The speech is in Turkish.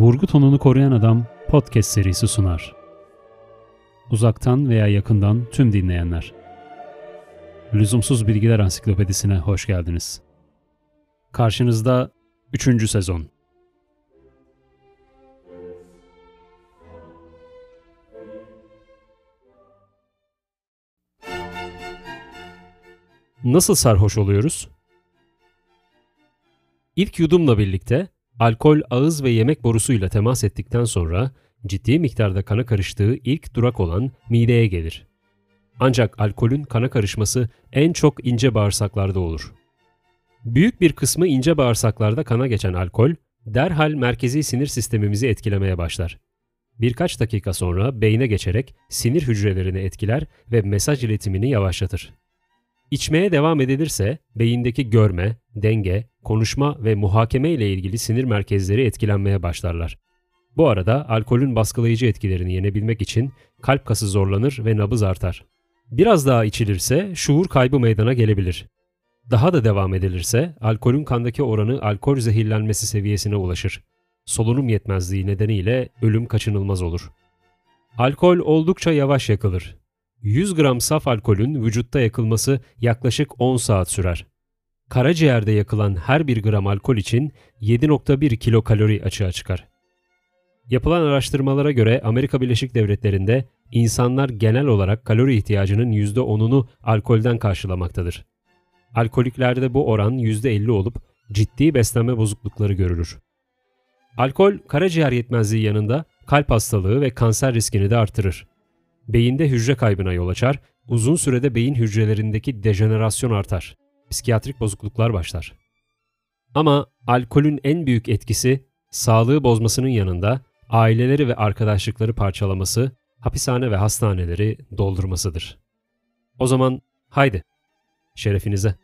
Vurgu tonunu koruyan adam podcast serisi sunar. Uzaktan veya yakından tüm dinleyenler. Lüzumsuz Bilgiler Ansiklopedisine hoş geldiniz. Karşınızda 3. sezon. Nasıl sarhoş oluyoruz? İlk yudumla birlikte alkol ağız ve yemek borusuyla temas ettikten sonra ciddi miktarda kana karıştığı ilk durak olan mideye gelir. Ancak alkolün kana karışması en çok ince bağırsaklarda olur. Büyük bir kısmı ince bağırsaklarda kana geçen alkol derhal merkezi sinir sistemimizi etkilemeye başlar. Birkaç dakika sonra beyne geçerek sinir hücrelerini etkiler ve mesaj iletimini yavaşlatır. İçmeye devam edilirse beyindeki görme, denge, konuşma ve muhakeme ile ilgili sinir merkezleri etkilenmeye başlarlar. Bu arada alkolün baskılayıcı etkilerini yenebilmek için kalp kası zorlanır ve nabız artar. Biraz daha içilirse şuur kaybı meydana gelebilir. Daha da devam edilirse alkolün kandaki oranı alkol zehirlenmesi seviyesine ulaşır. Solunum yetmezliği nedeniyle ölüm kaçınılmaz olur. Alkol oldukça yavaş yakılır. 100 gram saf alkolün vücutta yakılması yaklaşık 10 saat sürer. Karaciğerde yakılan her 1 gram alkol için 7.1 kilokalori açığa çıkar. Yapılan araştırmalara göre Amerika Birleşik Devletleri'nde insanlar genel olarak kalori ihtiyacının %10'unu alkolden karşılamaktadır. Alkoliklerde bu oran %50 olup ciddi beslenme bozuklukları görülür. Alkol, karaciğer yetmezliği yanında kalp hastalığı ve kanser riskini de artırır. Beyinde hücre kaybına yol açar, uzun sürede beyin hücrelerindeki dejenerasyon artar. Psikiyatrik bozukluklar başlar. Ama alkolün en büyük etkisi sağlığı bozmasının yanında aileleri ve arkadaşlıkları parçalaması, hapishane ve hastaneleri doldurmasıdır. O zaman haydi, şerefinize.